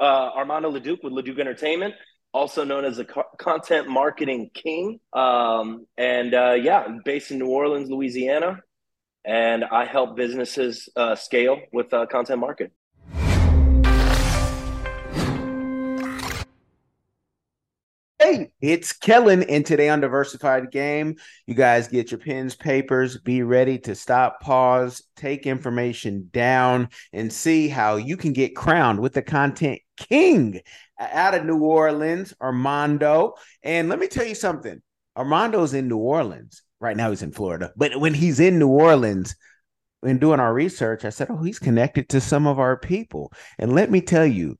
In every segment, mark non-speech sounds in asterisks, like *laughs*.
uh, Armando Leduc with Leduc Entertainment, also known as the co- content marketing king. Um, and uh, yeah, I'm based in New Orleans, Louisiana, and I help businesses uh, scale with uh, content marketing. It's Kellen, and today on Diversified Game, you guys get your pens, papers, be ready to stop, pause, take information down, and see how you can get crowned with the content king out of New Orleans, Armando. And let me tell you something Armando's in New Orleans. Right now, he's in Florida, but when he's in New Orleans, in doing our research, I said, Oh, he's connected to some of our people. And let me tell you,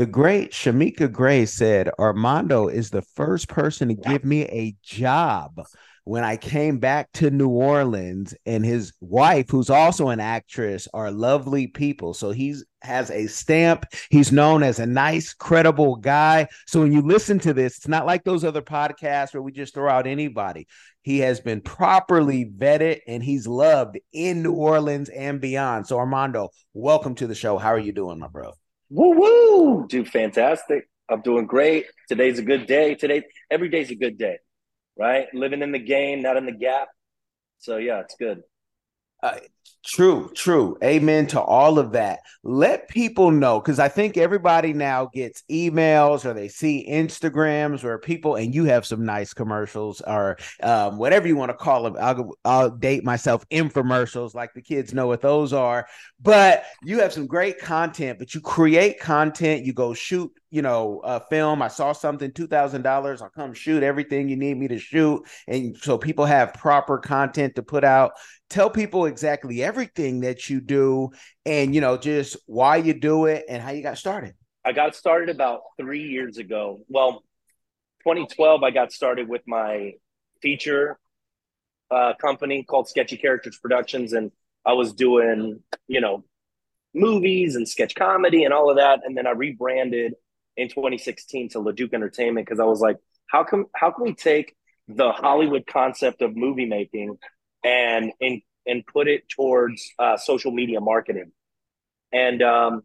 the great Shamika Gray said Armando is the first person to give me a job when I came back to New Orleans and his wife who's also an actress are lovely people. So he's has a stamp. He's known as a nice credible guy. So when you listen to this it's not like those other podcasts where we just throw out anybody. He has been properly vetted and he's loved in New Orleans and beyond. So Armando welcome to the show. How are you doing my bro Woo woo, dude, fantastic. I'm doing great. Today's a good day. Today, every day's a good day, right? Living in the game, not in the gap. So yeah, it's good. Uh, true, true. Amen to all of that. Let people know because I think everybody now gets emails or they see Instagrams where people and you have some nice commercials or um, whatever you want to call them. I'll, I'll date myself infomercials like the kids know what those are. But you have some great content, but you create content, you go shoot you know, a film. I saw something, two thousand dollars. I'll come shoot everything you need me to shoot, and so people have proper content to put out. Tell people exactly everything that you do, and you know, just why you do it and how you got started. I got started about three years ago. Well, 2012, I got started with my feature uh, company called Sketchy Characters Productions, and I was doing, you know, movies and sketch comedy and all of that. And then I rebranded in 2016 to Leduc Entertainment because I was like, how come how can we take the Hollywood concept of movie making and and and put it towards uh, social media marketing? And um,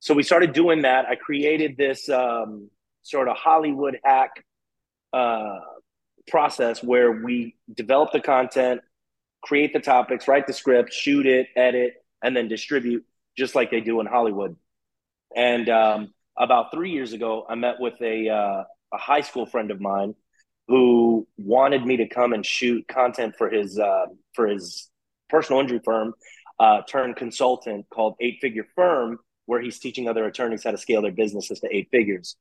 so we started doing that. I created this um, sort of Hollywood hack uh, process where we develop the content, create the topics, write the script, shoot it, edit, and then distribute just like they do in Hollywood. And um, about three years ago, I met with a uh, a high school friend of mine who wanted me to come and shoot content for his uh, for his personal injury firm, uh, turned consultant called Eight Figure Firm, where he's teaching other attorneys how to scale their businesses to eight figures.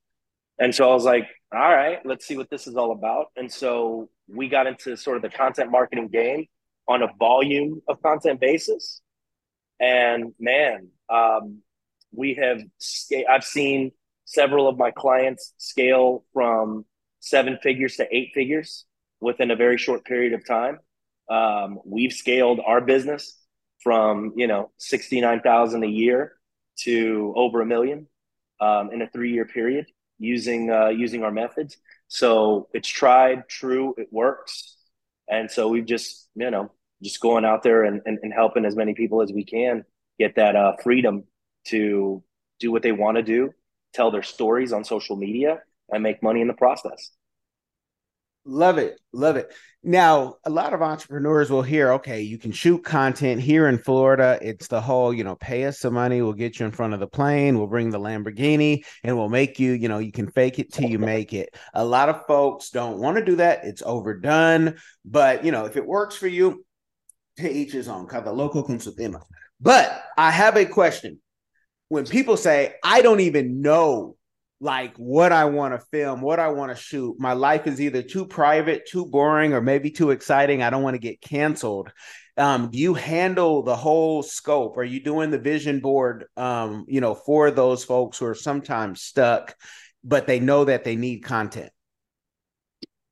And so I was like, all right, let's see what this is all about. And so we got into sort of the content marketing game on a volume of content basis. And man, um, we have I've seen several of my clients scale from seven figures to eight figures within a very short period of time. Um, we've scaled our business from you know sixty nine thousand a year to over a million um, in a three year period using uh, using our methods. So it's tried, true, it works, and so we've just you know just going out there and, and, and helping as many people as we can get that uh, freedom to do what they want to do, tell their stories on social media, and make money in the process. Love it. Love it. Now, a lot of entrepreneurs will hear, okay, you can shoot content here in Florida. It's the whole, you know, pay us some money. We'll get you in front of the plane. We'll bring the Lamborghini and we'll make you, you know, you can fake it till you make it. A lot of folks don't want to do that. It's overdone. But, you know, if it works for you, to each his own. Cada loco con su tema. But I have a question when people say, I don't even know like what I want to film, what I want to shoot, my life is either too private, too boring, or maybe too exciting. I don't want to get canceled. Um, do you handle the whole scope? Are you doing the vision board, um, you know, for those folks who are sometimes stuck, but they know that they need content?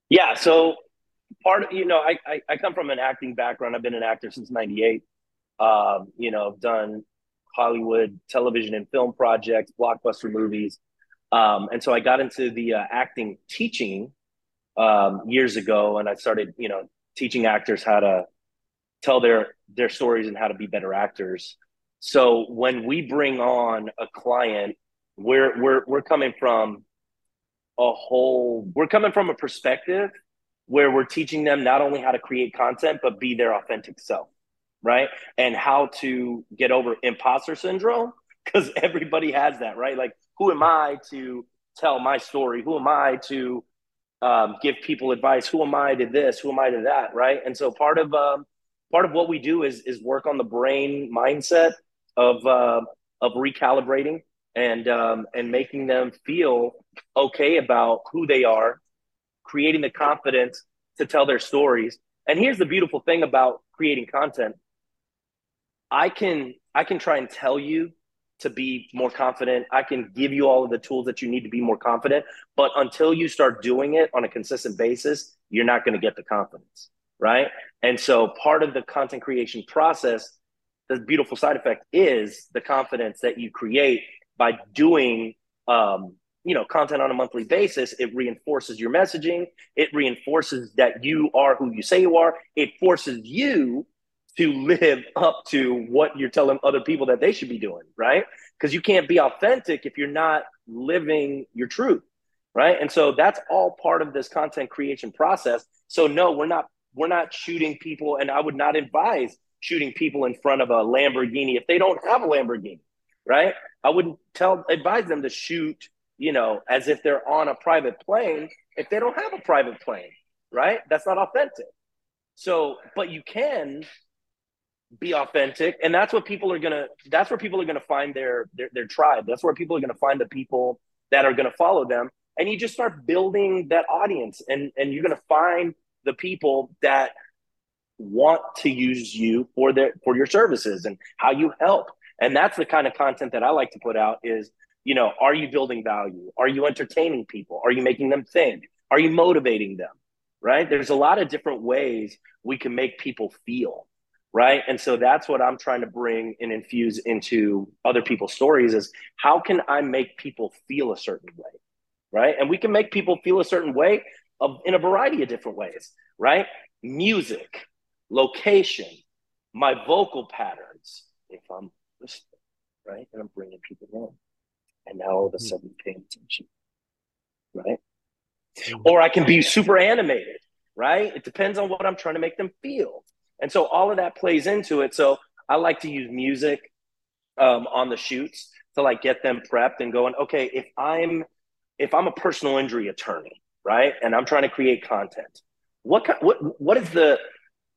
Yeah. So part of, you know, I, I, I come from an acting background. I've been an actor since 98. Um, you know, I've done Hollywood television and film projects, blockbuster movies. Um, and so I got into the uh, acting teaching um, years ago, and I started, you know, teaching actors how to tell their their stories and how to be better actors. So when we bring on a client we're we're we're coming from a whole we're coming from a perspective where we're teaching them not only how to create content but be their authentic self right and how to get over imposter syndrome because *laughs* everybody has that right like who am i to tell my story? Who am i to um, give people advice? Who am i to this? Who am i to that? Right? And so part of um, part of what we do is is work on the brain mindset of uh, of recalibrating and um, and making them feel okay about who they are, creating the confidence to tell their stories. And here's the beautiful thing about creating content. I can I can try and tell you to be more confident. I can give you all of the tools that you need to be more confident, but until you start doing it on a consistent basis, you're not going to get the confidence, right? And so part of the content creation process, the beautiful side effect is the confidence that you create by doing um, you know content on a monthly basis it reinforces your messaging it reinforces that you are who you say you are it forces you to live up to what you're telling other people that they should be doing right because you can't be authentic if you're not living your truth right and so that's all part of this content creation process so no we're not we're not shooting people and i would not advise shooting people in front of a lamborghini if they don't have a lamborghini right? I wouldn't tell advise them to shoot, you know, as if they're on a private plane if they don't have a private plane, right? That's not authentic. So, but you can be authentic, and that's what people are gonna. That's where people are gonna find their their, their tribe. That's where people are gonna find the people that are gonna follow them, and you just start building that audience, and and you're gonna find the people that want to use you for their for your services and how you help. And that's the kind of content that i like to put out is you know are you building value? Are you entertaining people? Are you making them think? Are you motivating them? Right? There's a lot of different ways we can make people feel right and so that's what i'm trying to bring and infuse into other people's stories is how can i make people feel a certain way right and we can make people feel a certain way of, in a variety of different ways right music location my vocal patterns if i'm listening, right? And I'm bringing people in. And now all of a hmm. sudden paying attention, right? Mm-hmm. Or I can be super animated, right? It depends on what I'm trying to make them feel. And so all of that plays into it. So I like to use music um, on the shoots to like get them prepped and going, okay, if I'm if I'm a personal injury attorney, right, and I'm trying to create content, what what what is the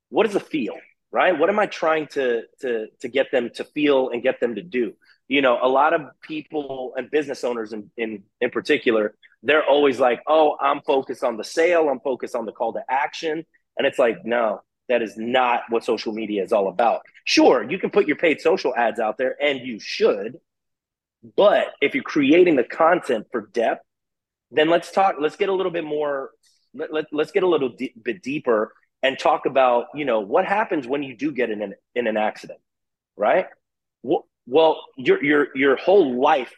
what is the feel? right? What am I trying to to to get them to feel and get them to do? You know, a lot of people and business owners in in, in particular, they're always like, "Oh, I'm focused on the sale, I'm focused on the call to action." And it's like, "No, that is not what social media is all about." Sure, you can put your paid social ads out there and you should, but if you're creating the content for depth, then let's talk let's get a little bit more let, let, let's get a little d- bit deeper and talk about you know what happens when you do get in an in an accident right? Well, well your your your whole life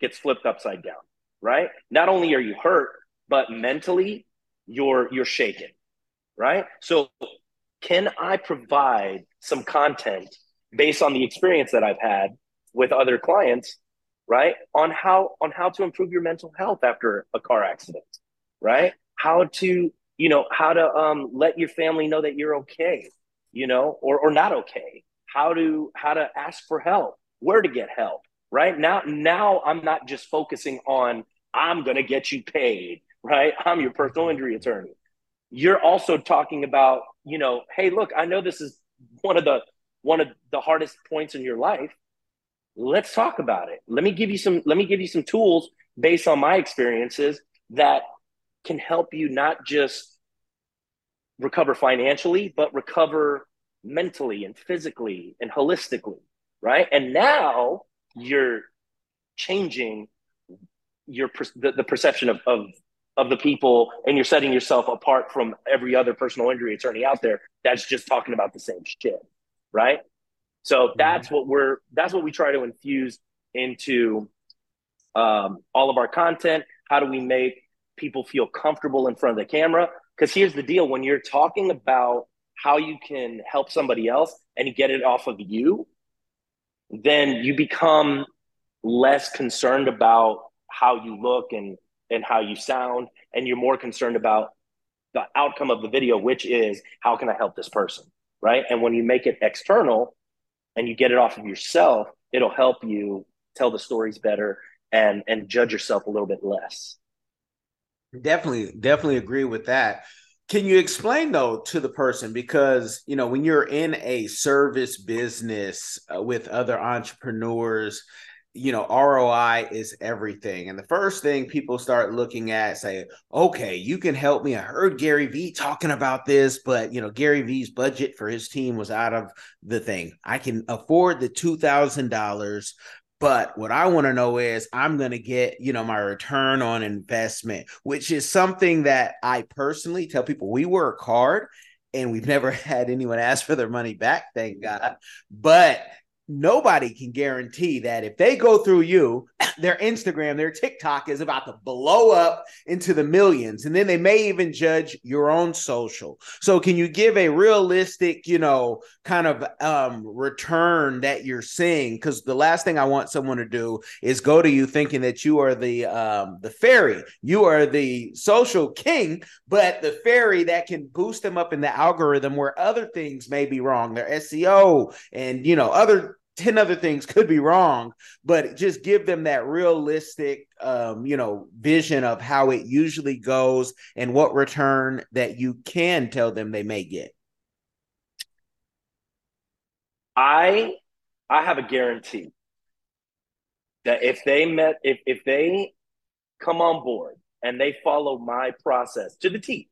gets flipped upside down right? Not only are you hurt but mentally you're you're shaken right? So can i provide some content based on the experience that i've had with other clients right on how on how to improve your mental health after a car accident right? How to you know how to um, let your family know that you're okay you know or, or not okay. How to how to ask for help where to get help right? Now now i'm not just focusing on i'm going to get you paid right? I'm your personal injury attorney you're also talking about you know hey look i know this is one of the one of the hardest points in your life let's talk about it let me give you some let me give you some tools based on my experiences that can help you not just recover financially, but recover mentally and physically and holistically, right? And now you're changing your the, the perception of, of of the people and you're setting yourself apart from every other personal injury attorney out there that's just talking about the same shit right so mm-hmm. that's what we're that's what we try to infuse into um, all of our content how do we make people feel comfortable in front of the camera. Because here's the deal when you're talking about how you can help somebody else and get it off of you, then you become less concerned about how you look and and how you sound and you're more concerned about the outcome of the video which is how can i help this person right? And when you make it external and you get it off of yourself it'll help you tell the stories better and and judge yourself a little bit less. Definitely definitely agree with that. Can you explain though to the person? Because you know when you're in a service business uh, with other entrepreneurs you know ROI is everything. And the first thing people start looking at say okay you can help me. I heard Gary Vee talking about this but you know Gary Vee's budget for his team was out of the thing. I can afford the $2000 but what I want to know is I'm going to get, you know, my return on investment, which is something that I personally tell people we work hard and we've never *laughs* had anyone ask for their money back, thank God. But nobody can guarantee that if they go through you, their Instagram, their TikTok is about to blow up into the millions. And then they may even judge your own social. So, can you give a realistic, you know, kind of um, return that you're seeing? Because the last thing I want someone to do is go to you thinking that you are the um, the fairy, you are the social king, but the fairy that can boost them up in the algorithm where other things may be wrong, their SEO and you know other 10 other things could be wrong but just give them that realistic um, you know vision of how it usually goes and what return that you can tell them they may get. I i have a guarantee that if they met if if they come on board and they follow my process to the T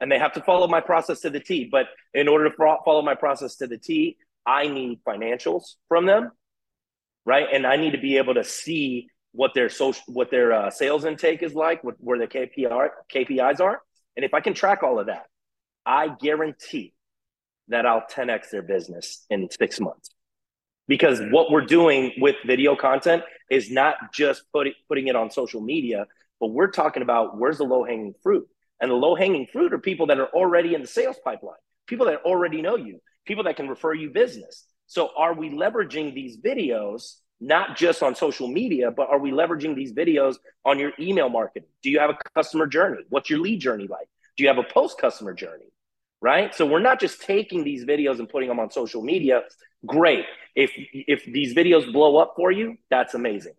and they have to follow my process to the T but in order to follow my process to the T I need financials from them, right? And I need to be able to see what their social, what their uh, sales intake is like, what, where their KPI, KPIs are. And if I can track all of that, I guarantee that I'll 10x their business in six months. Because what we're doing with video content is not just putting putting it on social media, but we're talking about where's the low hanging fruit. And the low hanging fruit are people that are already in the sales pipeline, people that already know you, people that can refer you business. So are we leveraging these videos not just on social media, but are we leveraging these videos on your email marketing? Do you have a customer journey? What's your lead journey like? Do you have a post customer journey? Right? So we're not just taking these videos and putting them on social media. Great. If if these videos blow up for you, that's amazing.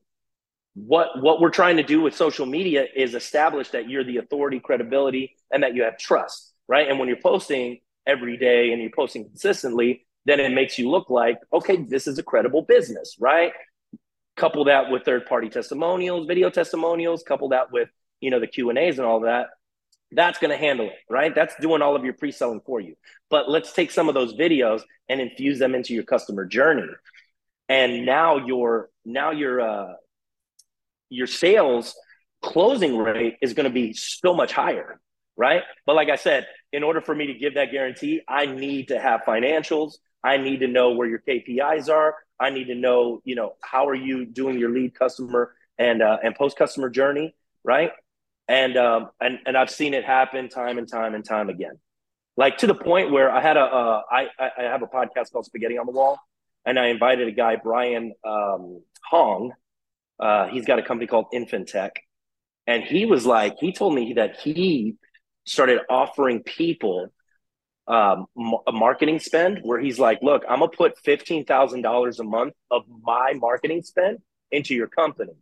What what we're trying to do with social media is establish that you're the authority, credibility, and that you have trust, right? And when you're posting, every day and you're posting consistently, then it makes you look like, okay, this is a credible business, right? Couple that with third party testimonials, video testimonials, couple that with, you know, the Q and A's and all that. That's going to handle it, right? That's doing all of your pre-selling for you. But let's take some of those videos and infuse them into your customer journey. And now your now your uh your sales closing rate is going to be so much higher, right? But like I said, in order for me to give that guarantee, I need to have financials. I need to know where your KPIs are. I need to know, you know, how are you doing your lead customer and uh, and post customer journey, right? And um, and and I've seen it happen time and time and time again, like to the point where I had a uh, I I have a podcast called Spaghetti on the Wall, and I invited a guy Brian um, Hong. Uh, he's got a company called Infintech, and he was like, he told me that he started offering people um, a marketing spend where he's like, look, I'm gonna put fifteen thousand dollars a month of my marketing spend into your company.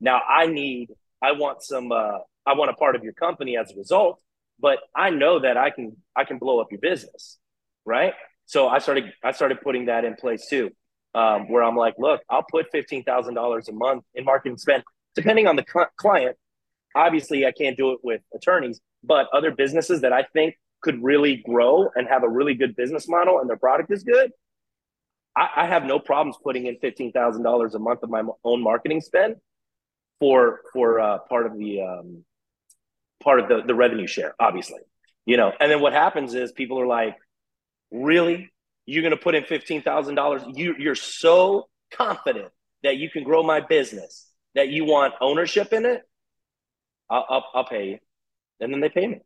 Now I need, I want some, uh, I want a part of your company as a result, but I know that I can, I can blow up your business, right? So I started, I started putting that in place too, um, where I'm like, look, I'll put fifteen thousand dollars a month in marketing spend, depending on the cl- client. Obviously, I can't do it with attorneys, but other businesses that I think could really grow and have a really good business model and their product is good, I, I have no problems putting in fifteen thousand dollars a month of my own marketing spend for for uh, part of the um, part of the the revenue share, obviously, you know. And then what happens is people are like, "Really, you're going to put in fifteen thousand dollars? You you're so confident that you can grow my business that you want ownership in it? I'll, I'll, I'll pay you." and then they pay me.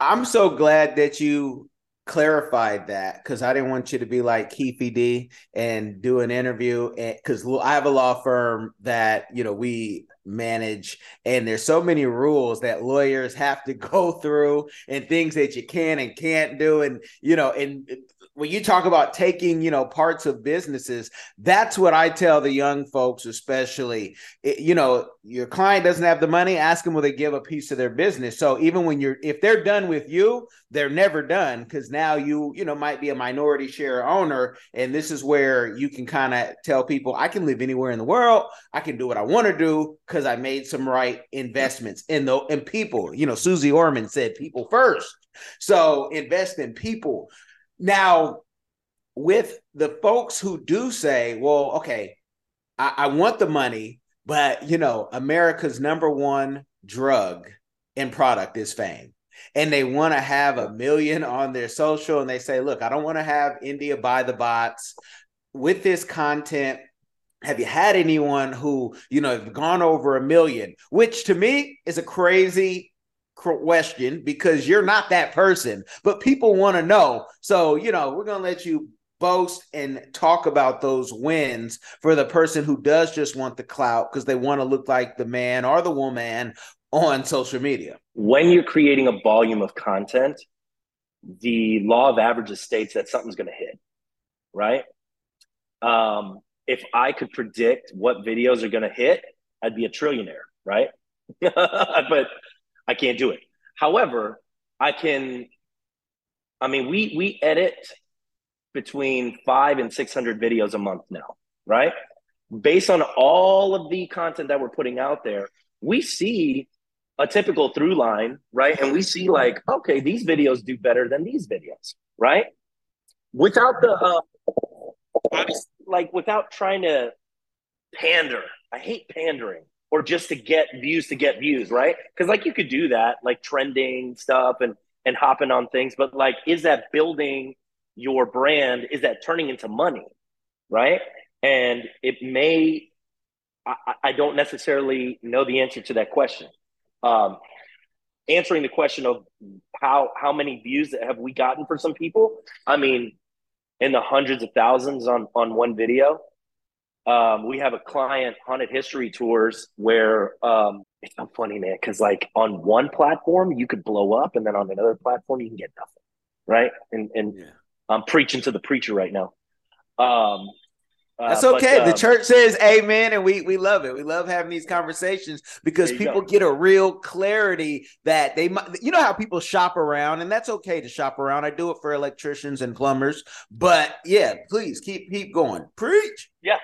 I'm so glad that you clarified that because I didn't want you to be like Keefe D and do an interview because I have a law firm that you know we manage and there's so many rules that lawyers have to go *laughs* through and things that you can and can't do and you know and when you talk about taking you know parts of businesses that's what i tell the young folks especially it, you know your client doesn't have the money ask them will they give a piece of their business? So even when you're if they're done with you they're never done because now you you know might be a minority share owner and this is where you can kind of tell people i can live anywhere in the world. I can do what i want to do because i made some right investments. In the in people you know Suze Orman said people first. So invest in people now, with the folks who do say, well, okay, I, I want the money, but you know, America's number one drug and product is fame. And they want to have a million on their social and they say look i don't want to have india buy the bots with this content. Have you had anyone who you know have gone over a million which to me is a crazy question because you're not that person, but people want to know. So, you know, we're going to let you boast and talk about those wins for the person who does just want the clout because they want to look like the man or the woman on social media. When you're creating a volume of content, the law of averages states that something's going to hit, right? Um, if I could predict what videos are going to hit, I'd be a trillionaire, right? *laughs* but I can't do it. However, I can. I mean, we we edit between five and six hundred videos a month now, right? Based on all of the content that we're putting out there, we see a typical through line, right? And we see like, okay, these videos do better than these videos, right? Without the uh, like, without trying to pander. I hate pandering or just to get views to get views, right? Because like you could do that, like trending stuff and and hopping on things, but like, is that building your brand? Is that turning into money, right? And it may, I, I don't necessarily know the answer to that question. Um, answering the question of how how many views have we gotten for some people? I mean, in the hundreds of thousands on on one video um, we have a client haunted history tours where um, it's so funny, man, because like on one platform you could blow up, and then on another platform you can get nothing, right? And and yeah. I'm preaching to the preacher right now. Um, uh, That's okay. But, um, the church says amen, and we we love it. We love having these conversations because people go. get a real clarity that they might. You know how people shop around, and that's okay to shop around. I do it for electricians and plumbers, but yeah, please keep keep going. Preach. Yeah,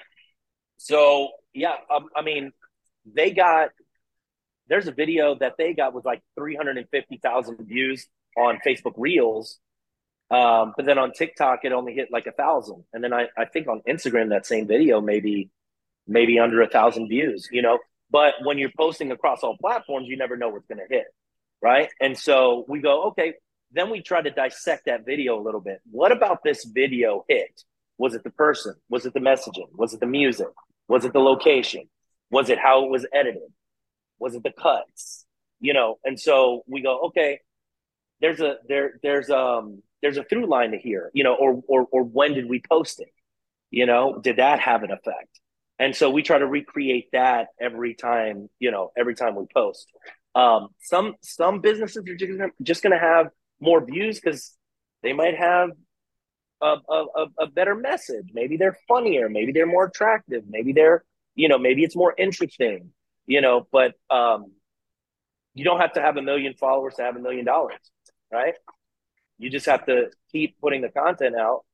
so yeah, um, I mean, they got there's a video that they got with like 350,000 views on Facebook Reels. Um, but then on TikTok, it only hit like a thousand. And then I, I think on Instagram, that same video, maybe, maybe under a thousand views, you know, but when you're posting across all platforms, you never know what's going to hit. Right. And so we go, okay, then we try to dissect that video a little bit. What about this video hit? Was it the person? Was it the messaging? Was it the music? Was it the location? Was it how it was edited? Was it the cuts? You know, and so we go, okay, there's a there there's um there's a through line to here, you know, or or or when did we post it? You know, did that have an effect? And so we try to recreate that every time, you know, every time we post. Um, some some businesses are just gonna, just gonna have more views because they might have a, a, a better message. Maybe they're funnier. Maybe they're more attractive. Maybe they're, you know, maybe it's more interesting, you know, but um, you don't have to have a million followers to have a million dollars, right? You just have to keep putting the content out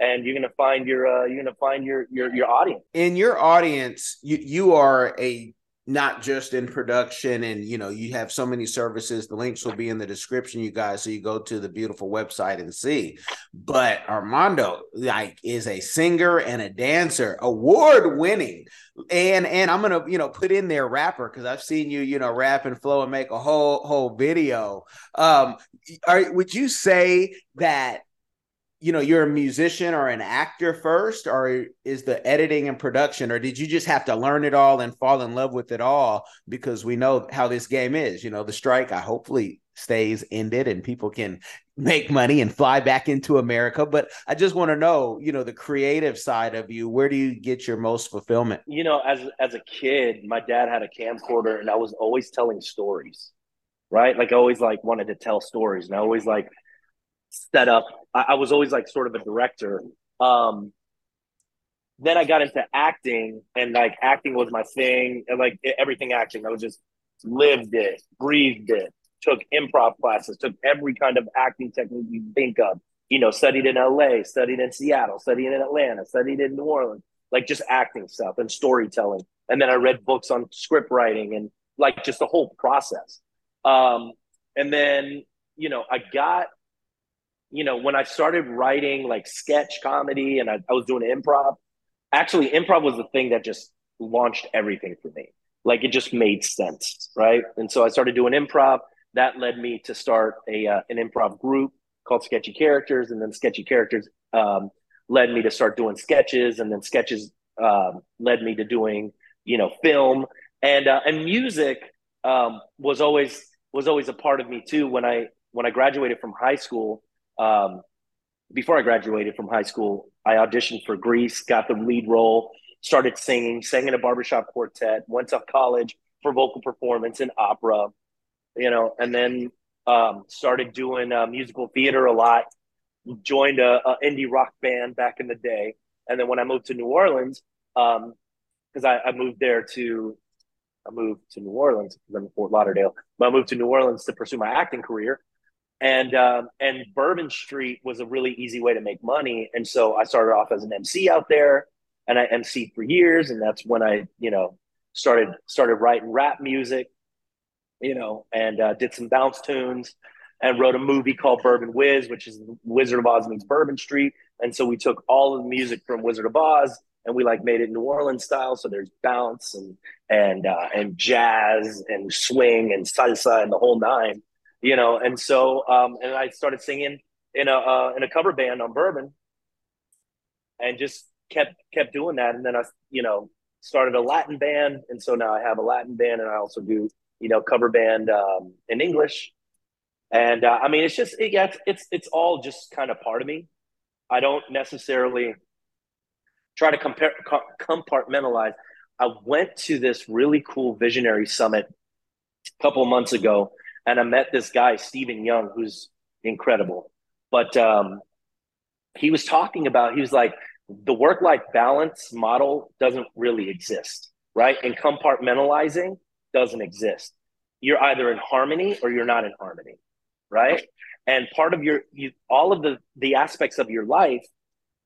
and you're gonna find your uh, you're gonna find your your your audience. In your audience, you you are a not just in production and you know you have so many services the links will be in the description you guys so you go to the beautiful website and see. But armando like is a singer and a dancer award winning and and i'm gonna you know put in there rapper because i've seen you you know rap and flow and make a whole whole video. Um are would you say that you know you're a musician or an actor first or is the editing and production or did you just have to learn it all and fall in love with it all because we know how this game is you know the strike i hopefully stays ended and people can make money and fly back into America. But I just want to know, you know, the creative side of you. Where do you get your most fulfillment? You know, as as a kid, my dad had a camcorder, and I was always telling stories, right? Like I always like wanted to tell stories, and I always like set up. I, I was always like sort of a director. Um, then I got into acting, and like acting was my thing, and like everything acting. I was just lived it, breathed it, took improv classes, took every kind of acting technique you think of. You know, studied in LA, studied in Seattle, studied in Atlanta, studied in New Orleans, like just acting stuff and storytelling. And then I read books on script writing and like just the whole process. Um, and then, you know, I got, you know, when I started writing like sketch comedy and I, I was doing improv, actually, improv was the thing that just launched everything for me. Like it just made sense, right? And so I started doing improv that led me to start a uh, an improv group called Sketchy Characters, and then Sketchy Characters um, led me to start doing sketches, and then sketches um, led me to doing you know film and uh, and music um, was always was always a part of me too. When I when I graduated from high school, um, before I graduated from high school, I auditioned for Grease, got the lead role, started singing, sang in a barbershop quartet, went to college for vocal performance and opera, you know, and then um, started doing uh, musical theater a lot. Joined a, a, indie rock band back in the day, and then when I moved to New Orleans, because um, I, I, moved there to, I moved to New Orleans because I'm in Fort Lauderdale, but I moved to New Orleans to pursue my acting career, and um, and Bourbon Street was a really easy way to make money, and so I started off as an MC out there, and I MC'd for years, and that's when I you know started started writing rap music you know, and uh, did some bounce tunes and wrote a movie called Bourbon Whiz, which is Wizard of Oz meets Bourbon Street. And so we took all of the music from Wizard of Oz and we like made it New Orleans style. So there's bounce and and uh, and jazz and swing and salsa and the whole nine, you know. And so um, and I started singing in a uh, in a cover band on Bourbon, and just kept kept doing that. And then I you know started a Latin band, and so now I have a Latin band, and I also do you know, cover band um, in English. And uh, I mean, it's just, it, yeah, it's, it's, it's all just kind of part of me. I don't necessarily try to compare, compartmentalize. I went to this really cool visionary summit a couple months ago, and I met this guy, Stephen Young, who's incredible. But um, he was talking about, he was like, the work life balance model doesn't really exist, right? And compartmentalizing doesn't exist. You're either in harmony or you're not in harmony, right? And part of your you, all of the the aspects of your life,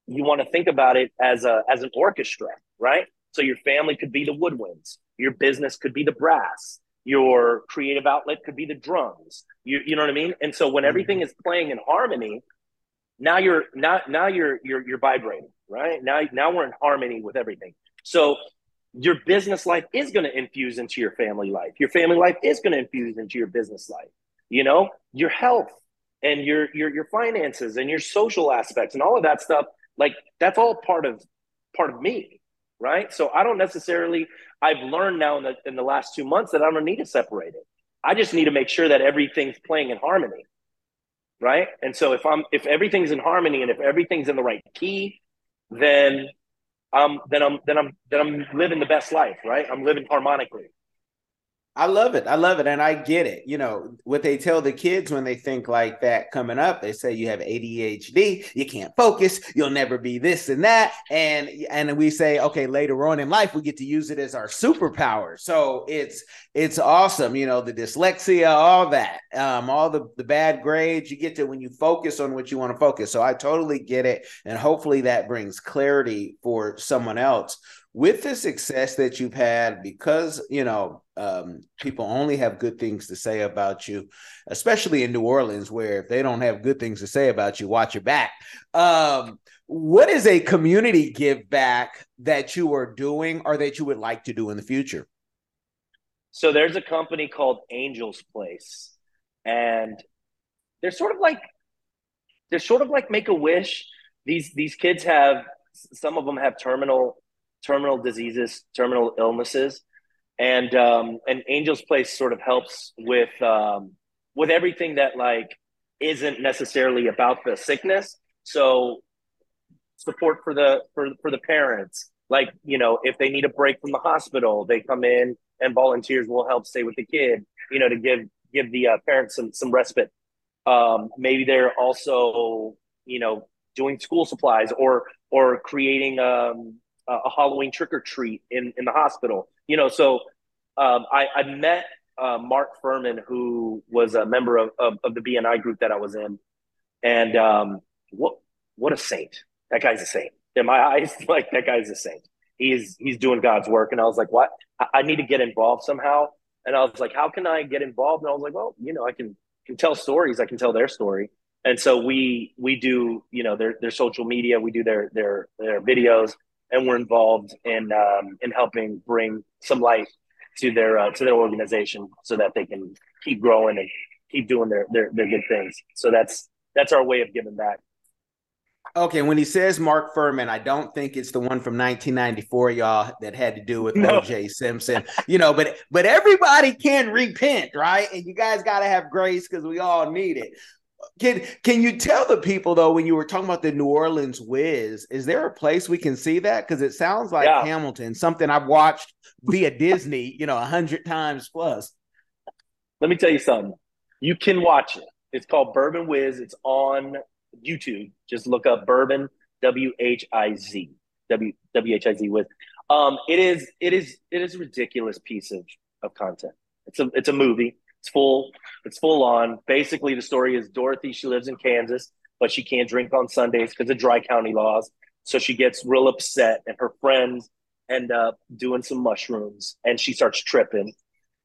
you want to think about it as a as an orchestra, right? So your family could be the woodwinds, your business could be the brass, your creative outlet could be the drums. You you know what I mean? And so when everything mm-hmm. is playing in harmony, now you're now now you're you're you're vibrating, right? Now now we're in harmony with everything. So your business life is going to infuse into your family life. Your family life is going to infuse into your business life. You know, your health and your your your finances and your social aspects and all of that stuff. Like that's all part of part of me, right? So I don't necessarily. I've learned now in the in the last two months that I don't need to separate it. I just need to make sure that everything's playing in harmony, right? And so if I'm if everything's in harmony and if everything's in the right key, then um, then I'm then I'm then I'm living the best life, right? I'm living harmonically. I love it. I love it. And I get it. You know, what they tell the kids when they think like that coming up, they say you have ADHD, you can't focus, you'll never be this and that. And and we say, okay, later on in life, we get to use it as our superpower. So it's it's awesome, you know, the dyslexia, all that, um, all the, the bad grades you get to when you focus on what you want to focus. So I totally get it. And hopefully that brings clarity for someone else with the success that you've had because you know um, people only have good things to say about you especially in new orleans where if they don't have good things to say about you watch your back. Um, what is a community give back that you are doing or that you would like to do in the future? So there's a company called angels place and they're sort of like they're sort of like make a wish. These these kids have some of them have terminal terminal diseases, terminal illnesses, and um, and Angel's Place sort of helps with um, with everything that like isn't necessarily about the sickness. So support for the for for the parents. Like you know, if they need a break from the hospital, they come in and volunteers will help stay with the kid. You know, to give give the uh, parents some some respite. Um, maybe they're also you know doing school supplies or or creating um, a Halloween trick or treat in in the hospital. You know, so um, I, I met uh, Mark Furman, who was a member of, of, of, the BNI group that I was in, and um, what what a saint! That guy's a saint in my *laughs* eyes. Like that guy's a saint. He's he's doing God's work, and I was like, what? I, need to get involved somehow. And I was like, how can I get involved? And I was like, well, you know, I can can tell stories. I can tell their story. And so we we do you know their their social media. We do their their their videos, and we're involved in um, in helping bring some light to their uh, to their organization so that they can keep growing and keep doing their, their their good things. So that's that's our way of giving back. Okay, when he says Mark Furman, I don't think it's the one from 1994, y'all, that had to do with no. OJ Simpson. You know, but but everybody can repent, right? And you guys got to have grace because we all need it. Can can you tell the people though when you were talking about the New Orleans Wiz, is there a place we can see that? Because it sounds like yeah. Hamilton, something I've watched via Disney, you know, a hundred times plus. Let me tell you something. You can watch it. It's called Bourbon Whiz. It's on YouTube. Just look up Bourbon W H I Z W W H I Z Whiz. Um, it is it is it is a ridiculous piece of of content. It's a it's a movie. It's full. It's full on. Basically, the story is Dorothy. She lives in Kansas, but she can't drink on Sundays because of dry county laws. So she gets real upset, and her friends end up doing some mushrooms, and she starts tripping,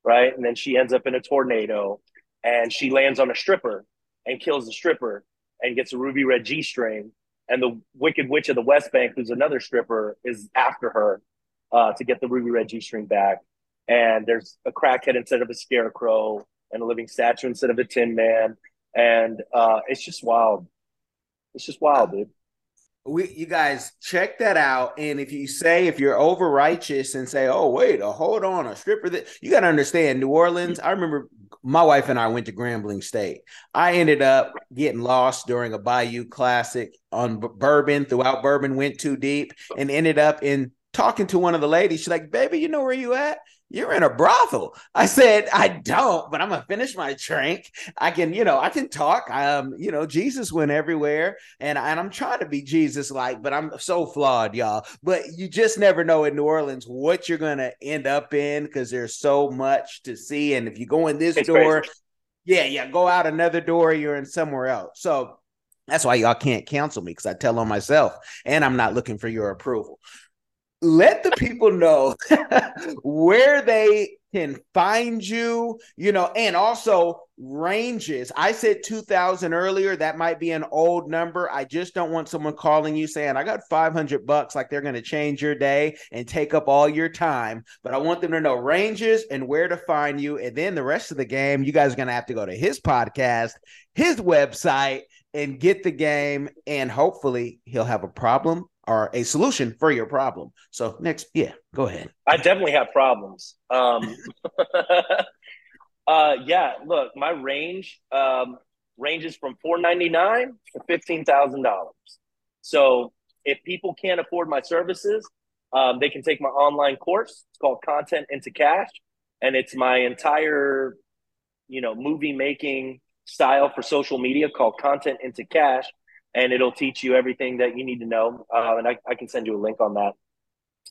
right? And then she ends up in a tornado, and she lands on a stripper and kills the stripper, and gets a ruby red G string. And the Wicked Witch of the West Bank, who's another stripper, is after her uh, to get the ruby red G string back and there's a crackhead instead of a scarecrow and a living statue instead of a tin man. And uh, it's just wild. It's just wild dude. We you guys check that out. And if you say if you're over righteous and say oh wait a hold on a stripper that you got to understand new orleans i remember my wife and i went to grambling state. I ended up getting lost during a bayou classic on bourbon throughout bourbon went too deep and ended up in talking to one of the ladies. She's like baby you know where you at you're in a brothel. I said, I don't, but I'm gonna finish my drink. I can, you know, I can talk. Um, you know, Jesus went everywhere, and, and I'm trying to be Jesus like, but I'm so flawed, y'all. But you just never know in New Orleans what you're gonna end up in because there's so much to see. And if you go in this it's door, crazy. yeah, yeah, go out another door, you're in somewhere else. So that's why y'all can't cancel me because I tell on myself, and I'm not looking for your approval let the people know *laughs* where they can find you, you know, and also ranges. I said 2000 earlier. That might be an old number. I just don't want someone calling you saying, I got 500 bucks, like they're going to change your day and take up all your time. But I want them to know ranges and where to find you. And then the rest of the game, you guys are going to have to go to his podcast, his website, and get the game. And hopefully he'll have a problem are a solution for your problem. So next, yeah, go ahead. I definitely have problems. Um, *laughs* uh, yeah, look, my range um, ranges from four ninety nine to fifteen thousand dollars. So if people can't afford my services, um, they can take my online course. It's called Content into Cash, and it's my entire, you know, movie making style for social media called Content into Cash and it'll teach you everything that you need to know. Uh, and I, I, can send you a link on that.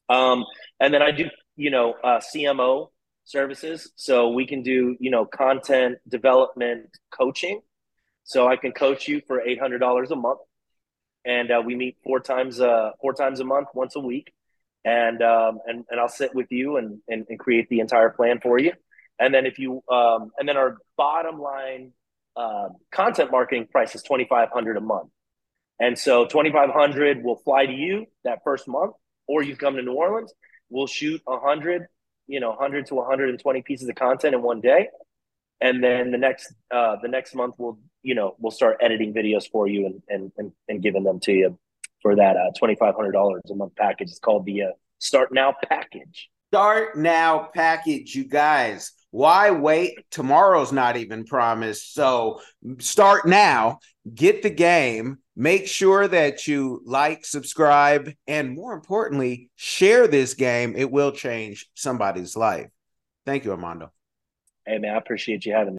Um, and then I do, you know, uh, CMO services. So we can do, you know, content development coaching. So I can coach you for eight hundred dollars a month, and uh, we meet four times uh, four times a month, once a week, and um, and and I'll sit with you and, and and create the entire plan for you. And then if you um, and then our bottom line uh, content marketing price is twenty five hundred a month. And so 2500 will fly to you that first month, or you come to New Orleans. We'll shoot 100, you know, 100 to 120 pieces of content in one day. And then the next uh, the next month we'll you know we'll start editing videos for you and and and, and giving them to you for that uh, twenty five hundred dollars a month package. It's called the uh, Start Now package. Start now package, you guys. Why wait? Tomorrow's not even promised. So start now, get the game, make sure that you like, subscribe, and more importantly, share this game. It will change somebody's life. Thank you, Armando. Hey, man, I appreciate you having me.